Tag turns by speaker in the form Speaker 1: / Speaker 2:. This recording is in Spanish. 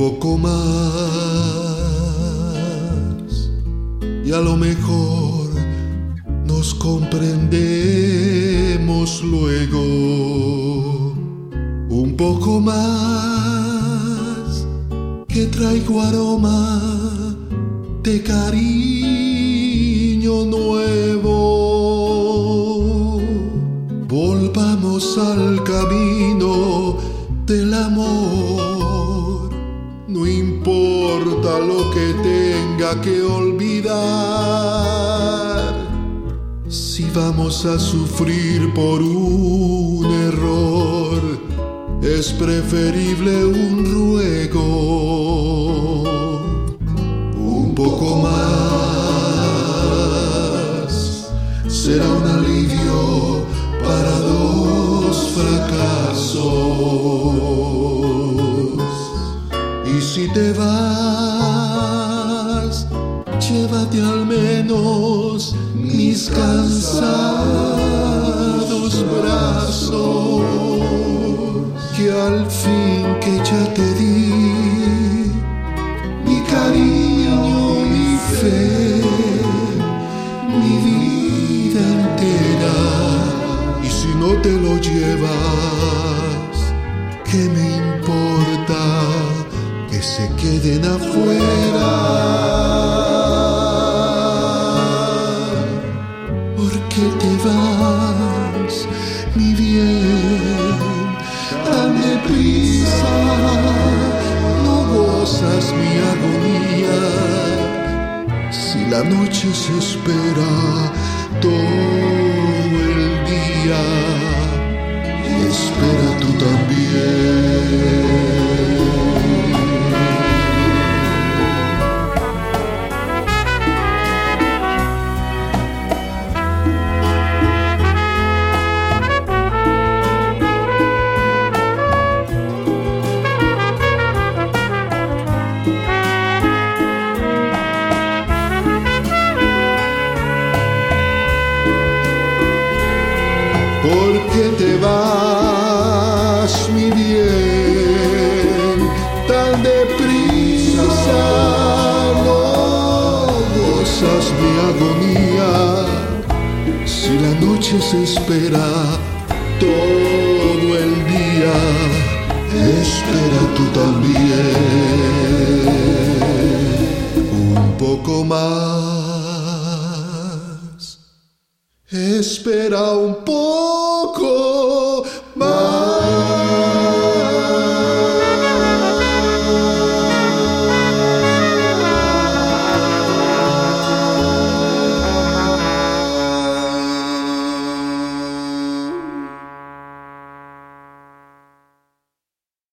Speaker 1: poco más. Y a lo mejor nos comprendemos luego. Un poco más que traigo aroma de cariño nuevo. Volvamos al camino del amor no importa lo que tenga que olvidar si vamos a sufrir por un error, es preferible un ruego. Un poco más será un alivio para dos fracasos. Si te vas, llévate al menos mis cansados brazos, que al fin que ya te di mi cariño, mi fe, mi vida entera, y si no te lo llevas, ¿qué me importa que se queden afuera? ¿Por qué te vas, mi bien, tan deprisa? No gozas mi agonía. Si la noche se espera todo el día, espera ¿Por qué te vas, mi bien, tan deprisa? No gozas mi agonía. Si la noche se espera todo el día, espera tú también un poco más. Espera un poco